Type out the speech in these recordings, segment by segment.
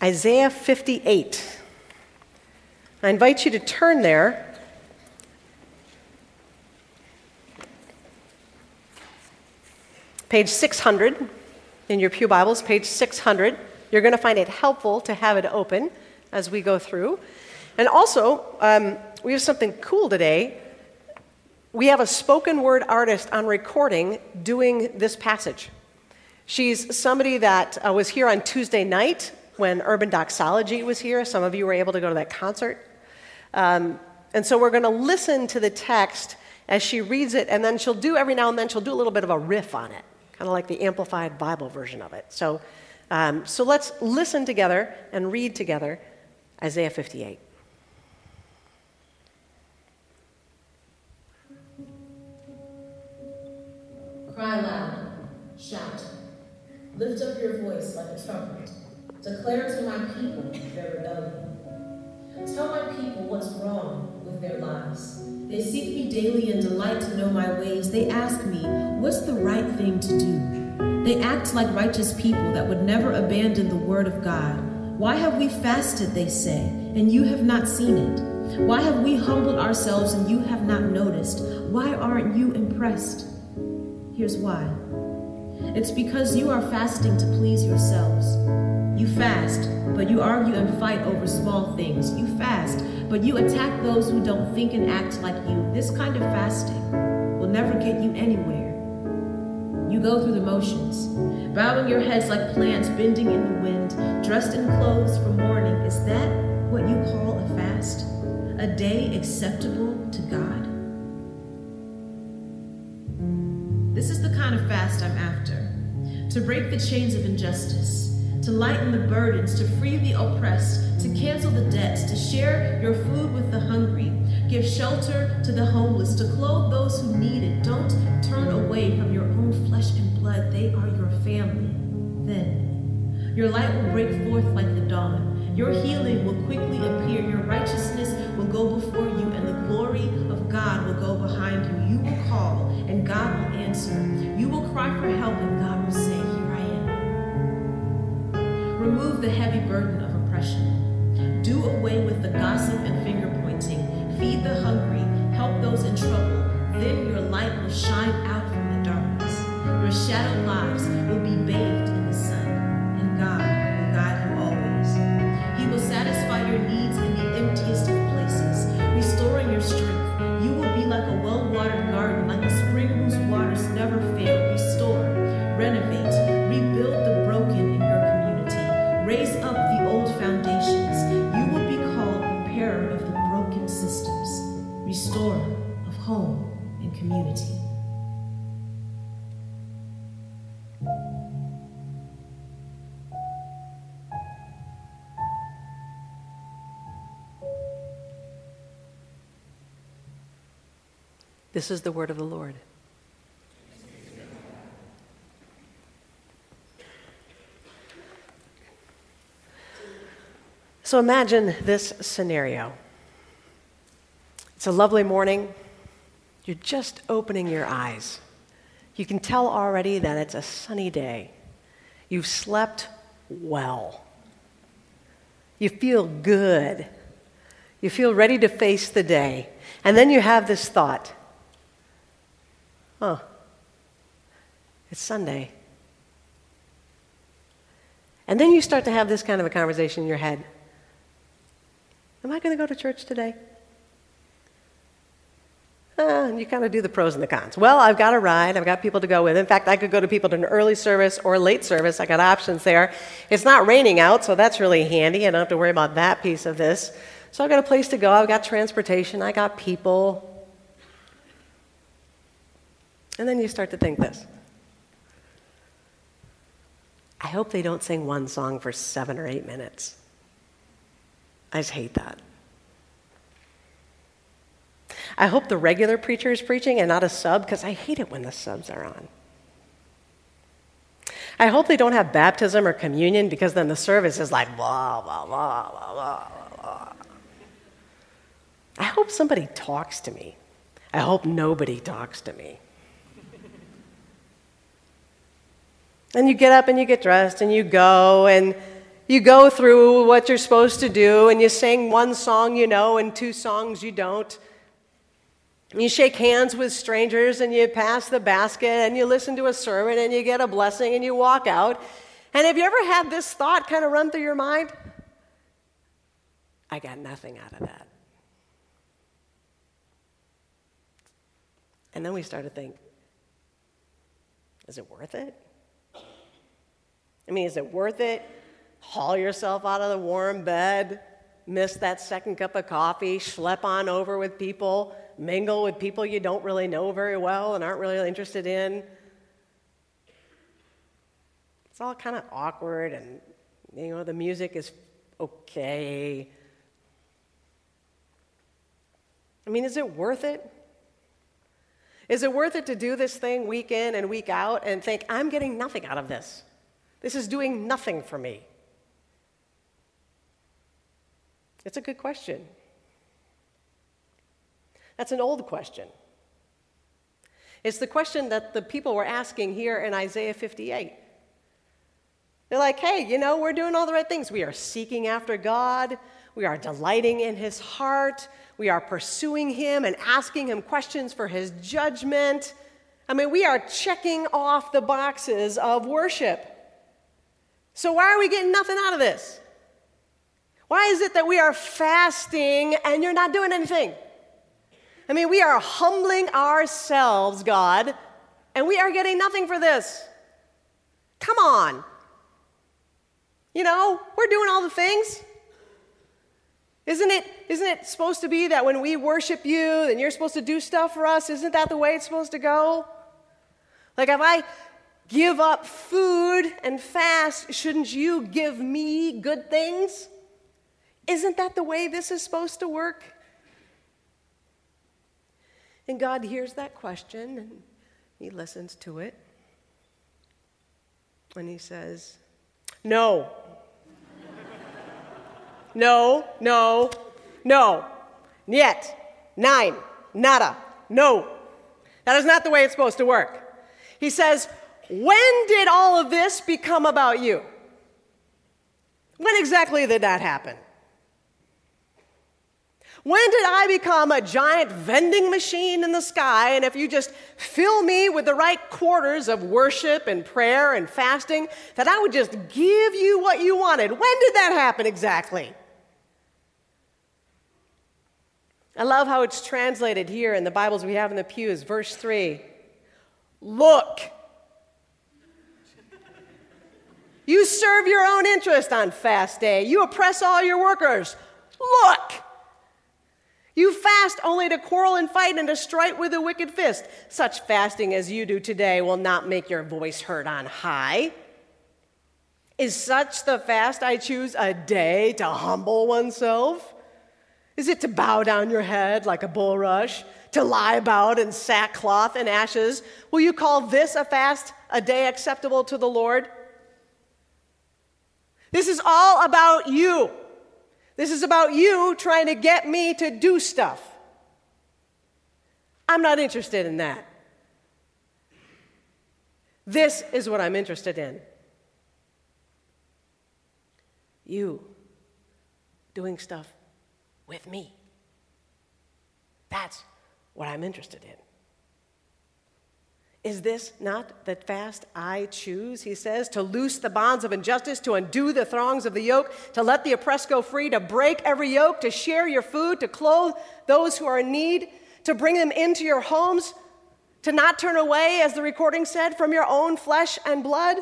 Isaiah 58. I invite you to turn there. Page 600 in your Pew Bibles, page 600. You're going to find it helpful to have it open as we go through. And also, um, we have something cool today. We have a spoken word artist on recording doing this passage. She's somebody that uh, was here on Tuesday night when Urban Doxology was here. Some of you were able to go to that concert. Um, and so we're going to listen to the text as she reads it, and then she'll do every now and then, she'll do a little bit of a riff on it, kind of like the amplified Bible version of it. So, um, so let's listen together and read together Isaiah 58. Cry loud, shout, lift up your voice like a trumpet, declare to my people their rebellion. Tell my people what's wrong with their lives. They seek me daily and delight to know my ways. They ask me, what's the right thing to do? They act like righteous people that would never abandon the word of God. Why have we fasted, they say, and you have not seen it? Why have we humbled ourselves and you have not noticed? Why aren't you impressed? Here's why it's because you are fasting to please yourselves. You fast, but you argue and fight over small things. You fast, but you attack those who don't think and act like you. This kind of fasting will never get you anywhere. You go through the motions, bowing your heads like plants bending in the wind, dressed in clothes for mourning. Is that what you call a fast? A day acceptable to God? This is the kind of fast I'm after to break the chains of injustice, to lighten the burdens, to free the oppressed, to cancel the debts, to share your food with the hungry, give shelter to the homeless, to clothe those who need it. Don't turn away from your own flesh and blood, they are your family. Then your light will break forth like the dawn. Your healing will quickly appear. Your righteousness will go before you, and the glory of God will go behind you. You will call, and God will answer. You will cry for help, and God will save. Remove the heavy burden of oppression. Do away with the gossip and finger pointing. Feed the hungry. Help those in trouble. Then your light will shine out from the darkness. Your shadowed lives will be bathed This is the word of the Lord. So imagine this scenario. It's a lovely morning. You're just opening your eyes. You can tell already that it's a sunny day. You've slept well. You feel good. You feel ready to face the day. And then you have this thought oh, it's Sunday. And then you start to have this kind of a conversation in your head Am I going to go to church today? Uh, and you kind of do the pros and the cons. Well, I've got a ride. I've got people to go with. In fact, I could go to people to an early service or late service. I got options there. It's not raining out, so that's really handy. I don't have to worry about that piece of this. So I've got a place to go. I've got transportation. I got people. And then you start to think this. I hope they don't sing one song for seven or eight minutes. I just hate that. I hope the regular preacher is preaching and not a sub because I hate it when the subs are on. I hope they don't have baptism or communion because then the service is like blah, blah, blah, blah, blah, blah. I hope somebody talks to me. I hope nobody talks to me. And you get up and you get dressed and you go and you go through what you're supposed to do and you sing one song you know and two songs you don't. You shake hands with strangers and you pass the basket and you listen to a sermon and you get a blessing and you walk out. And have you ever had this thought kind of run through your mind? I got nothing out of that. And then we start to think, is it worth it? I mean, is it worth it? Haul yourself out of the warm bed, miss that second cup of coffee, schlep on over with people, mingle with people you don't really know very well and aren't really interested in. It's all kind of awkward, and you know, the music is okay. I mean, is it worth it? Is it worth it to do this thing week in and week out and think, I'm getting nothing out of this? This is doing nothing for me. It's a good question. That's an old question. It's the question that the people were asking here in Isaiah 58. They're like, hey, you know, we're doing all the right things. We are seeking after God, we are delighting in His heart, we are pursuing Him and asking Him questions for His judgment. I mean, we are checking off the boxes of worship. So, why are we getting nothing out of this? Why is it that we are fasting and you're not doing anything? I mean, we are humbling ourselves, God, and we are getting nothing for this. Come on. You know, we're doing all the things. Isn't it, isn't it supposed to be that when we worship you, then you're supposed to do stuff for us? Isn't that the way it's supposed to go? Like, if I give up food and fast, shouldn't you give me good things? Isn't that the way this is supposed to work? And God hears that question and he listens to it. And he says, No. no, no, no. Yet. Nine. Nada. No. That is not the way it's supposed to work. He says, When did all of this become about you? When exactly did that happen? When did I become a giant vending machine in the sky? And if you just fill me with the right quarters of worship and prayer and fasting, that I would just give you what you wanted. When did that happen exactly? I love how it's translated here in the Bibles we have in the pews, verse 3. Look. You serve your own interest on fast day. You oppress all your workers. Look. You fast only to quarrel and fight and to strike with a wicked fist. Such fasting as you do today will not make your voice heard on high. Is such the fast I choose a day to humble oneself? Is it to bow down your head like a bulrush, to lie about in sackcloth and ashes? Will you call this a fast, a day acceptable to the Lord? This is all about you. This is about you trying to get me to do stuff. I'm not interested in that. This is what I'm interested in. You doing stuff with me. That's what I'm interested in. Is this not the fast I choose? He says, to loose the bonds of injustice, to undo the thongs of the yoke, to let the oppressed go free, to break every yoke, to share your food, to clothe those who are in need, to bring them into your homes, to not turn away, as the recording said, from your own flesh and blood?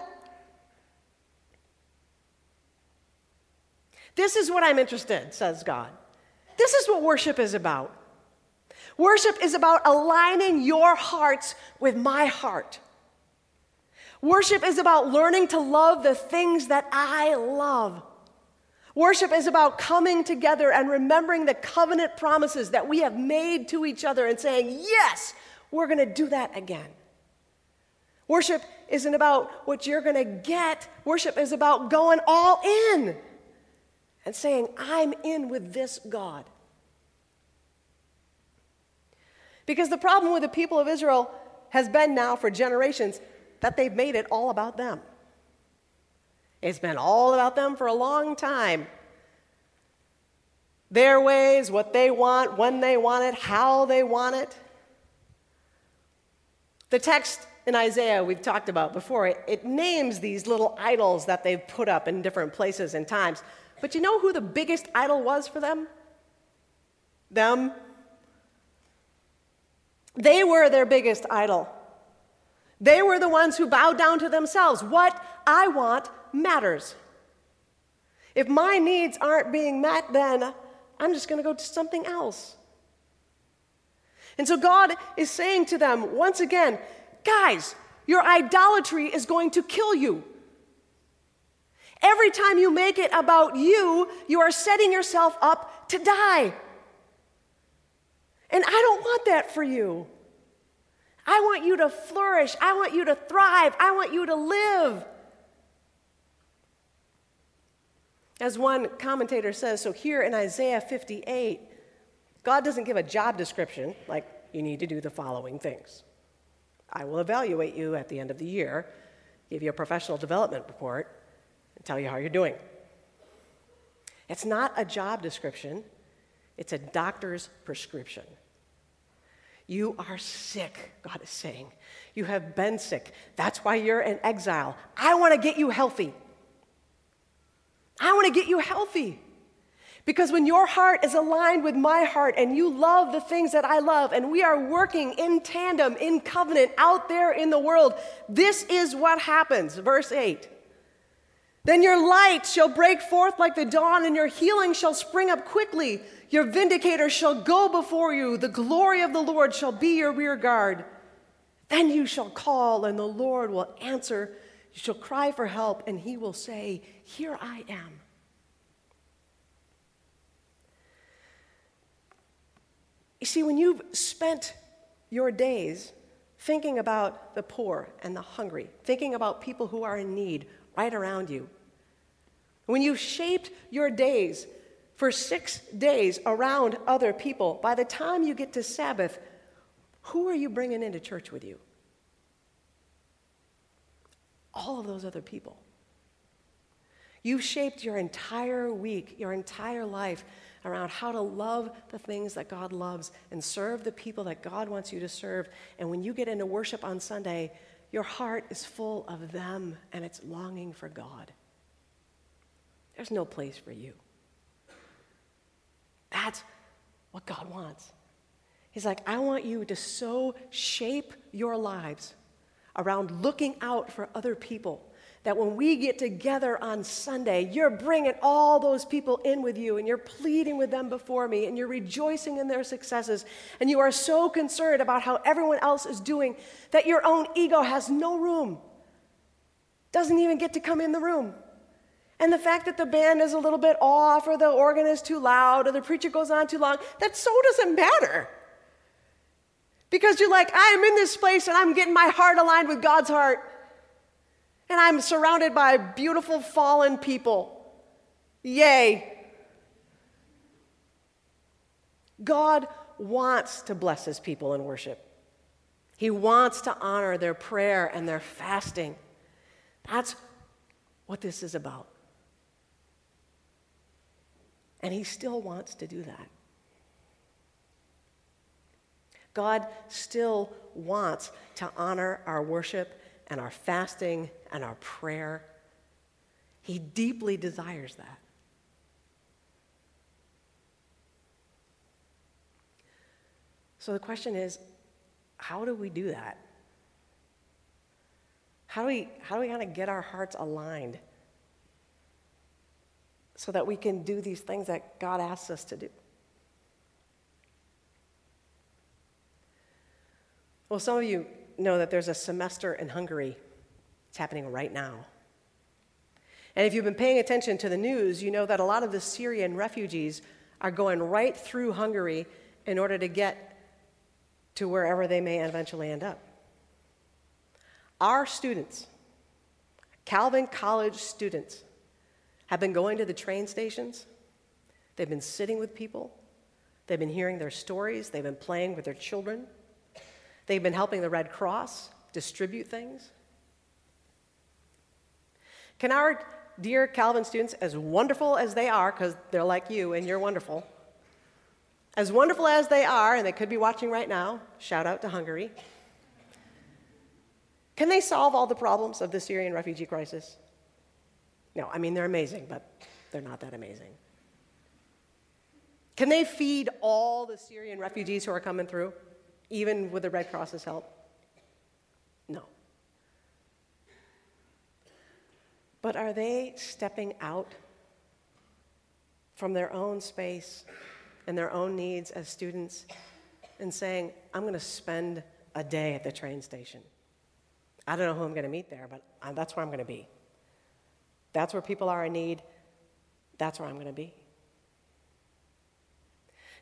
This is what I'm interested, says God. This is what worship is about. Worship is about aligning your hearts with my heart. Worship is about learning to love the things that I love. Worship is about coming together and remembering the covenant promises that we have made to each other and saying, Yes, we're going to do that again. Worship isn't about what you're going to get, worship is about going all in and saying, I'm in with this God. Because the problem with the people of Israel has been now for generations that they've made it all about them. It's been all about them for a long time. Their ways, what they want, when they want it, how they want it. The text in Isaiah we've talked about before, it, it, names these little idols that they've put up in different places and times. But you know who the biggest idol was for them? Them. They were their biggest idol. They were the ones who bowed down to themselves. What I want matters. If my needs aren't being met, then I'm just going to go to something else. And so God is saying to them once again, guys, your idolatry is going to kill you. Every time you make it about you, you are setting yourself up to die. And I don't want that for you. I want you to flourish. I want you to thrive. I want you to live. As one commentator says, so here in Isaiah 58, God doesn't give a job description like you need to do the following things. I will evaluate you at the end of the year, give you a professional development report, and tell you how you're doing. It's not a job description, it's a doctor's prescription. You are sick, God is saying. You have been sick. That's why you're in exile. I want to get you healthy. I want to get you healthy. Because when your heart is aligned with my heart and you love the things that I love, and we are working in tandem, in covenant out there in the world, this is what happens. Verse 8. Then your light shall break forth like the dawn, and your healing shall spring up quickly. Your vindicator shall go before you. The glory of the Lord shall be your rear guard. Then you shall call, and the Lord will answer. You shall cry for help, and he will say, Here I am. You see, when you've spent your days thinking about the poor and the hungry, thinking about people who are in need right around you, when you've shaped your days for six days around other people, by the time you get to Sabbath, who are you bringing into church with you? All of those other people. You've shaped your entire week, your entire life around how to love the things that God loves and serve the people that God wants you to serve. And when you get into worship on Sunday, your heart is full of them and it's longing for God. There's no place for you. That's what God wants. He's like, I want you to so shape your lives around looking out for other people that when we get together on Sunday, you're bringing all those people in with you and you're pleading with them before me and you're rejoicing in their successes and you are so concerned about how everyone else is doing that your own ego has no room, doesn't even get to come in the room. And the fact that the band is a little bit off, or the organ is too loud, or the preacher goes on too long, that so doesn't matter. Because you're like, I am in this place and I'm getting my heart aligned with God's heart. And I'm surrounded by beautiful fallen people. Yay. God wants to bless his people in worship. He wants to honor their prayer and their fasting. That's what this is about. And He still wants to do that. God still wants to honor our worship and our fasting and our prayer. He deeply desires that. So the question is how do we do that? How do we, how do we kind of get our hearts aligned so that we can do these things that God asks us to do. Well, some of you know that there's a semester in Hungary. It's happening right now. And if you've been paying attention to the news, you know that a lot of the Syrian refugees are going right through Hungary in order to get to wherever they may eventually end up. Our students, Calvin College students, have been going to the train stations. They've been sitting with people. They've been hearing their stories. They've been playing with their children. They've been helping the Red Cross distribute things. Can our dear Calvin students, as wonderful as they are, because they're like you and you're wonderful, as wonderful as they are, and they could be watching right now, shout out to Hungary, can they solve all the problems of the Syrian refugee crisis? No, I mean, they're amazing, but they're not that amazing. Can they feed all the Syrian refugees who are coming through, even with the Red Cross's help? No. But are they stepping out from their own space and their own needs as students and saying, I'm going to spend a day at the train station? I don't know who I'm going to meet there, but uh, that's where I'm going to be. That's where people are in need. That's where I'm going to be.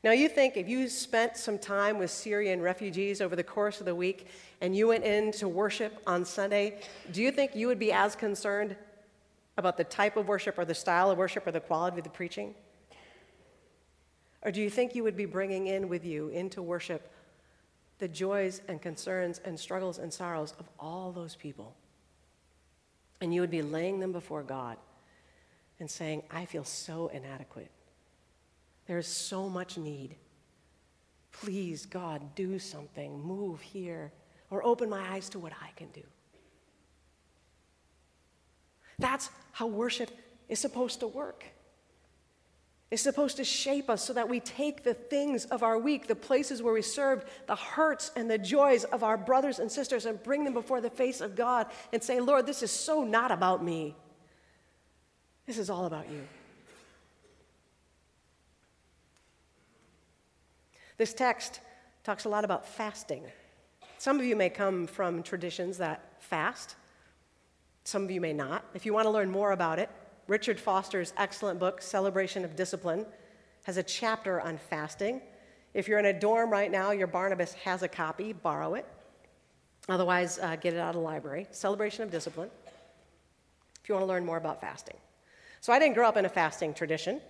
Now, you think if you spent some time with Syrian refugees over the course of the week and you went in to worship on Sunday, do you think you would be as concerned about the type of worship or the style of worship or the quality of the preaching? Or do you think you would be bringing in with you into worship the joys and concerns and struggles and sorrows of all those people? And you would be laying them before God and saying, I feel so inadequate. There is so much need. Please, God, do something. Move here or open my eyes to what I can do. That's how worship is supposed to work. It's supposed to shape us so that we take the things of our week, the places where we served, the hurts and the joys of our brothers and sisters, and bring them before the face of God and say, Lord, this is so not about me. This is all about you. This text talks a lot about fasting. Some of you may come from traditions that fast, some of you may not. If you want to learn more about it, Richard Foster's excellent book, Celebration of Discipline, has a chapter on fasting. If you're in a dorm right now, your Barnabas has a copy, borrow it. Otherwise, uh, get it out of the library. Celebration of Discipline, if you want to learn more about fasting. So, I didn't grow up in a fasting tradition,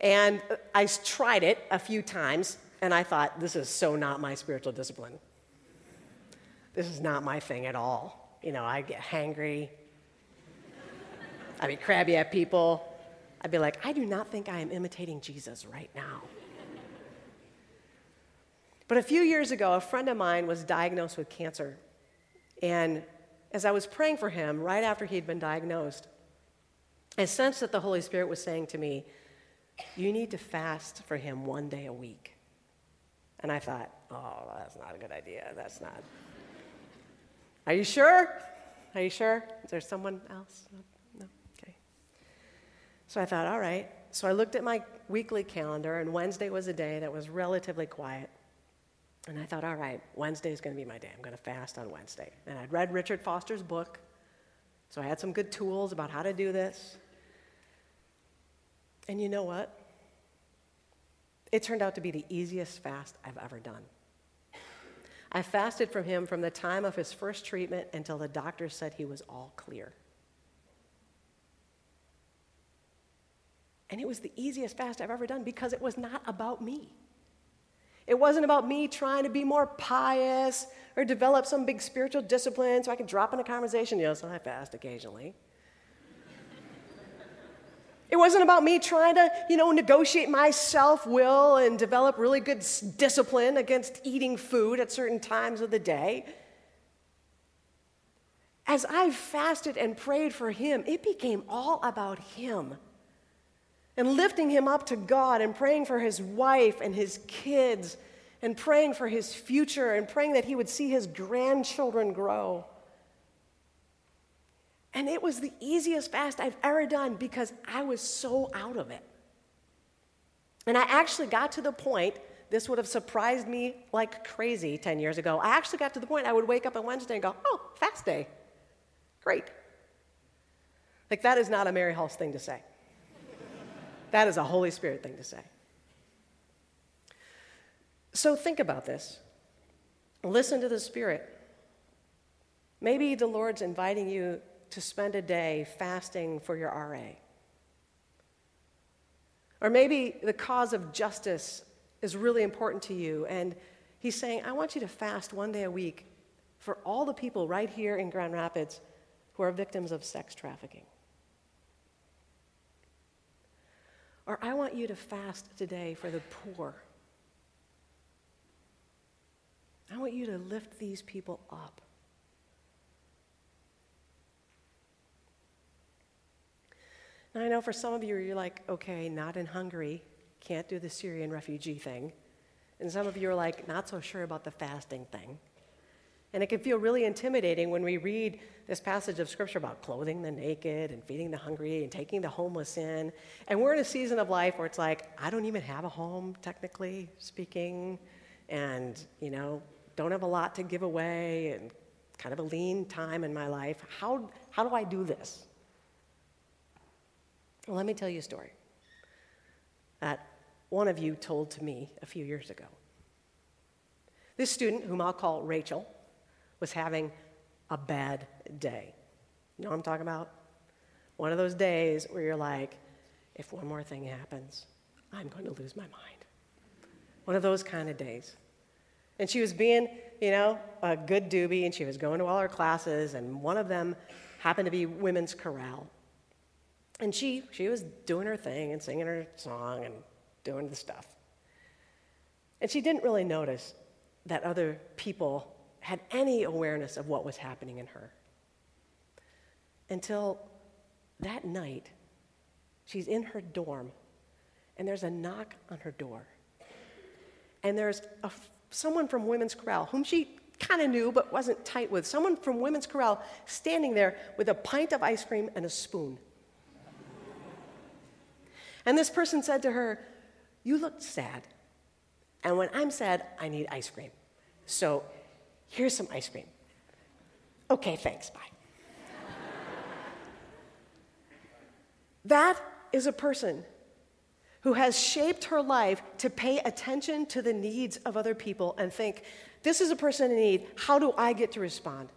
and I tried it a few times, and I thought, this is so not my spiritual discipline. This is not my thing at all. You know, I get hangry. I'd be crabby at people. I'd be like, I do not think I am imitating Jesus right now. But a few years ago, a friend of mine was diagnosed with cancer. And as I was praying for him, right after he'd been diagnosed, I sensed that the Holy Spirit was saying to me, You need to fast for him one day a week. And I thought, Oh, that's not a good idea. That's not. Are you sure? Are you sure? Is there someone else? So I thought, all right. So I looked at my weekly calendar, and Wednesday was a day that was relatively quiet. And I thought, all right, Wednesday is going to be my day. I'm going to fast on Wednesday. And I'd read Richard Foster's book, so I had some good tools about how to do this. And you know what? It turned out to be the easiest fast I've ever done. I fasted from him from the time of his first treatment until the doctor said he was all clear. And it was the easiest fast I've ever done because it was not about me. It wasn't about me trying to be more pious or develop some big spiritual discipline so I can drop in a conversation. Yes, I fast occasionally. It wasn't about me trying to, you know, negotiate my self will and develop really good discipline against eating food at certain times of the day. As I fasted and prayed for him, it became all about him and lifting him up to God and praying for his wife and his kids and praying for his future and praying that he would see his grandchildren grow. And it was the easiest fast I've ever done because I was so out of it. And I actually got to the point, this would have surprised me like crazy 10 years ago. I actually got to the point I would wake up on Wednesday and go, oh, fast day. Great. Like, that is not a Mary Hulst thing to say. That is a Holy Spirit thing to say. So think about this. Listen to the Spirit. Maybe the Lord's inviting you to spend a day fasting for your RA. Or maybe the cause of justice is really important to you, and He's saying, I want you to fast one day a week for all the people right here in Grand Rapids who are victims of sex trafficking. Or I want you to fast today for the poor. I want you to lift these people up. Now, I know for some of you, you're like, okay, not in Hungary, can't do the Syrian refugee thing. And some of you are like, not so sure about the fasting thing. And it can feel really intimidating when we read this passage of scripture about clothing the naked and feeding the hungry and taking the homeless in. And we're in a season of life where it's like, I don't even have a home, technically speaking, and, you know, don't have a lot to give away and kind of a lean time in my life. How, how do I do this? Well, let me tell you a story that one of you told to me a few years ago. This student, whom I'll call Rachel, was having a bad day. You know what I'm talking about? One of those days where you're like, if one more thing happens, I'm going to lose my mind. One of those kind of days. And she was being, you know, a good doobie, and she was going to all her classes, and one of them happened to be women's chorale. And she, she was doing her thing and singing her song and doing the stuff. And she didn't really notice that other people had any awareness of what was happening in her. Until that night, she's in her dorm, and there's a knock on her door. And there's a, someone from Women's Chorale, whom she kind of knew but wasn't tight with, someone from Women's Chorale standing there with a pint of ice cream and a spoon. and this person said to her, You look sad. And when I'm sad, I need ice cream. So Here's some ice cream. Okay, thanks, bye. that is a person who has shaped her life to pay attention to the needs of other people and think, this is a person in need. How do I get to respond?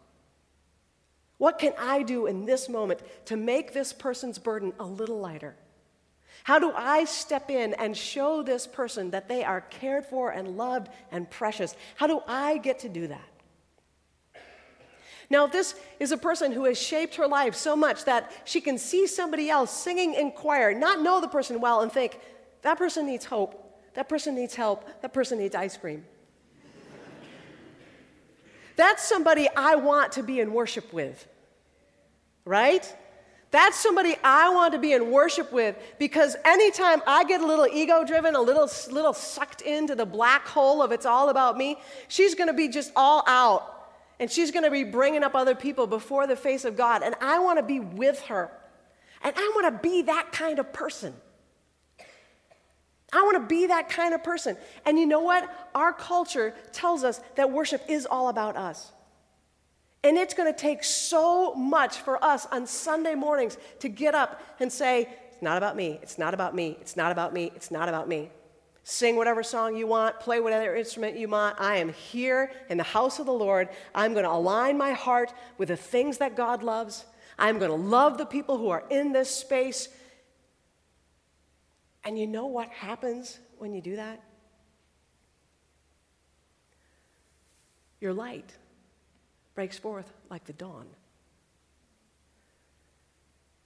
What can I do in this moment to make this person's burden a little lighter? How do I step in and show this person that they are cared for and loved and precious? How do I get to do that? Now, if this is a person who has shaped her life so much that she can see somebody else singing in choir, not know the person well, and think, that person needs hope, that person needs help, that person needs ice cream. That's somebody I want to be in worship with, right? That's somebody I want to be in worship with because anytime I get a little ego driven, a little, little sucked into the black hole of it's all about me, she's going to be just all out and she's going to be bringing up other people before the face of God. And I want to be with her. And I want to be that kind of person. I want to be that kind of person. And you know what? Our culture tells us that worship is all about us. And it's going to take so much for us on Sunday mornings to get up and say, It's not about me. It's not about me. It's not about me. It's not about me. Sing whatever song you want, play whatever instrument you want. I am here in the house of the Lord. I'm going to align my heart with the things that God loves. I'm going to love the people who are in this space. And you know what happens when you do that? Your light breaks forth like the dawn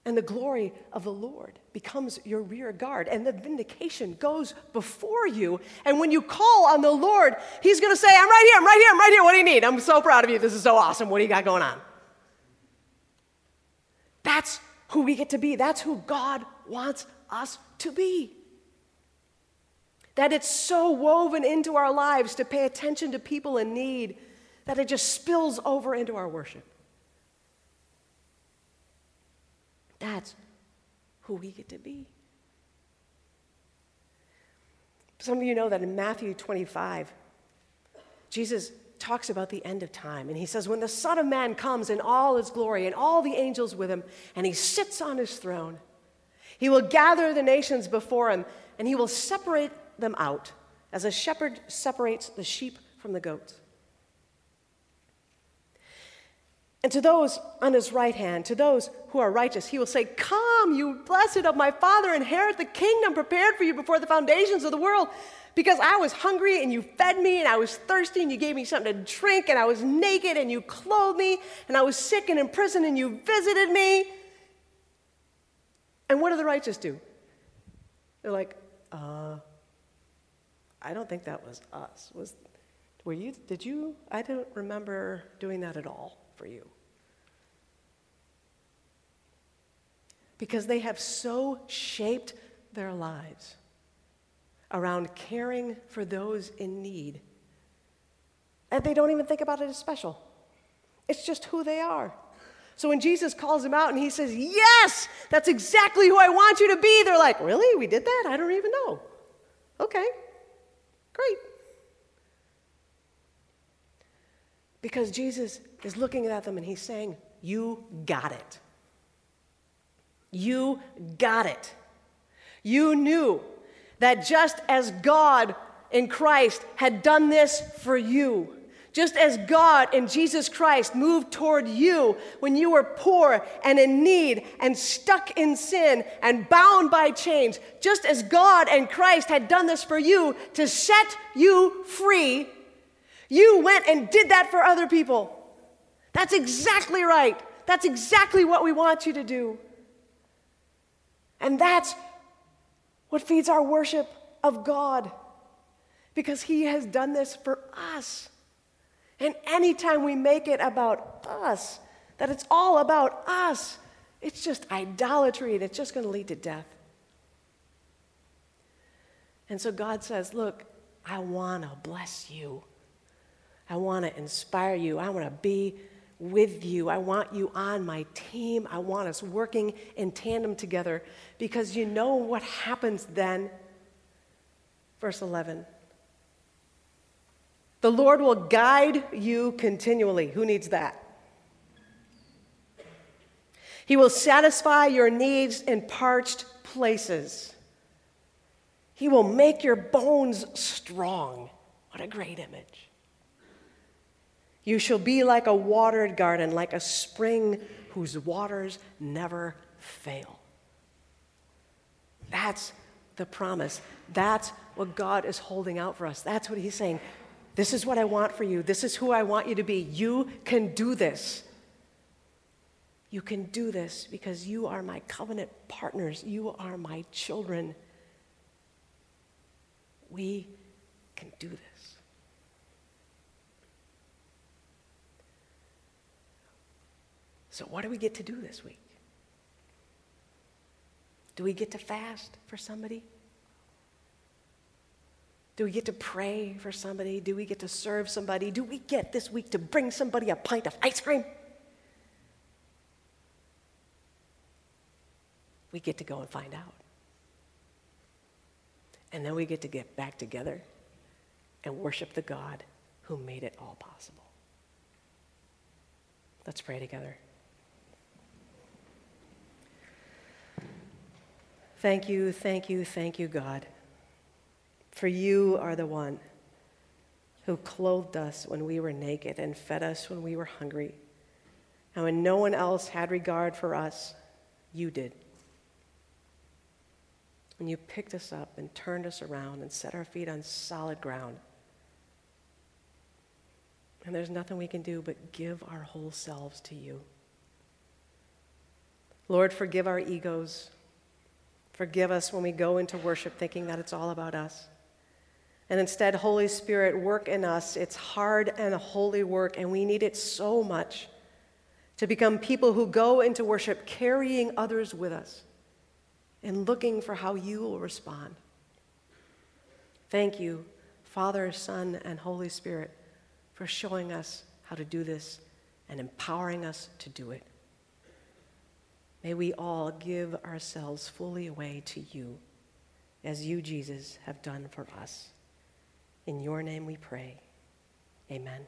and the glory of the Lord becomes your rear guard, and the vindication goes before you. And when you call on the Lord, He's going to say, I'm right here, I'm right here, I'm right here. What do you need? I'm so proud of you. This is so awesome. What do you got going on? That's who we get to be. That's who God wants us to be. That it's so woven into our lives to pay attention to people in need that it just spills over into our worship. That's who we get to be. Some of you know that in Matthew 25, Jesus talks about the end of time. And he says, When the Son of Man comes in all his glory and all the angels with him, and he sits on his throne, he will gather the nations before him, and he will separate them out as a shepherd separates the sheep from the goats. And to those on his right hand, to those who are righteous, he will say, Come, you blessed of my Father, inherit the kingdom prepared for you before the foundations of the world. Because I was hungry and you fed me, and I was thirsty and you gave me something to drink, and I was naked and you clothed me, and I was sick and in prison and you visited me. And what do the righteous do? They're like, uh, I don't think that was us. Was, were you, did you? I don't remember doing that at all for you. Because they have so shaped their lives around caring for those in need. And they don't even think about it as special. It's just who they are. So when Jesus calls them out and he says, Yes, that's exactly who I want you to be, they're like, Really? We did that? I don't even know. Okay, great. Because Jesus is looking at them and he's saying, You got it. You got it. You knew that just as God in Christ had done this for you, just as God in Jesus Christ moved toward you when you were poor and in need and stuck in sin and bound by chains, just as God and Christ had done this for you to set you free, you went and did that for other people. That's exactly right. That's exactly what we want you to do. And that's what feeds our worship of God because He has done this for us. And anytime we make it about us, that it's all about us, it's just idolatry and it's just going to lead to death. And so God says, Look, I want to bless you. I want to inspire you. I want to be with you. I want you on my team. I want us working in tandem together because you know what happens then. Verse 11 the Lord will guide you continually. Who needs that? He will satisfy your needs in parched places. He will make your bones strong. What a great image. You shall be like a watered garden, like a spring whose waters never fail. That's the promise. That's what God is holding out for us. That's what He's saying. This is what I want for you. This is who I want you to be. You can do this. You can do this because you are my covenant partners. You are my children. We can do this. So, what do we get to do this week? Do we get to fast for somebody? Do we get to pray for somebody? Do we get to serve somebody? Do we get this week to bring somebody a pint of ice cream? We get to go and find out. And then we get to get back together and worship the God who made it all possible. Let's pray together. Thank you, thank you, thank you, God. For you are the one who clothed us when we were naked and fed us when we were hungry. And when no one else had regard for us, you did. And you picked us up and turned us around and set our feet on solid ground. And there's nothing we can do but give our whole selves to you. Lord, forgive our egos. Forgive us when we go into worship thinking that it's all about us. And instead, Holy Spirit, work in us. It's hard and holy work, and we need it so much to become people who go into worship carrying others with us and looking for how you will respond. Thank you, Father, Son, and Holy Spirit, for showing us how to do this and empowering us to do it. May we all give ourselves fully away to you, as you, Jesus, have done for us. In your name we pray. Amen.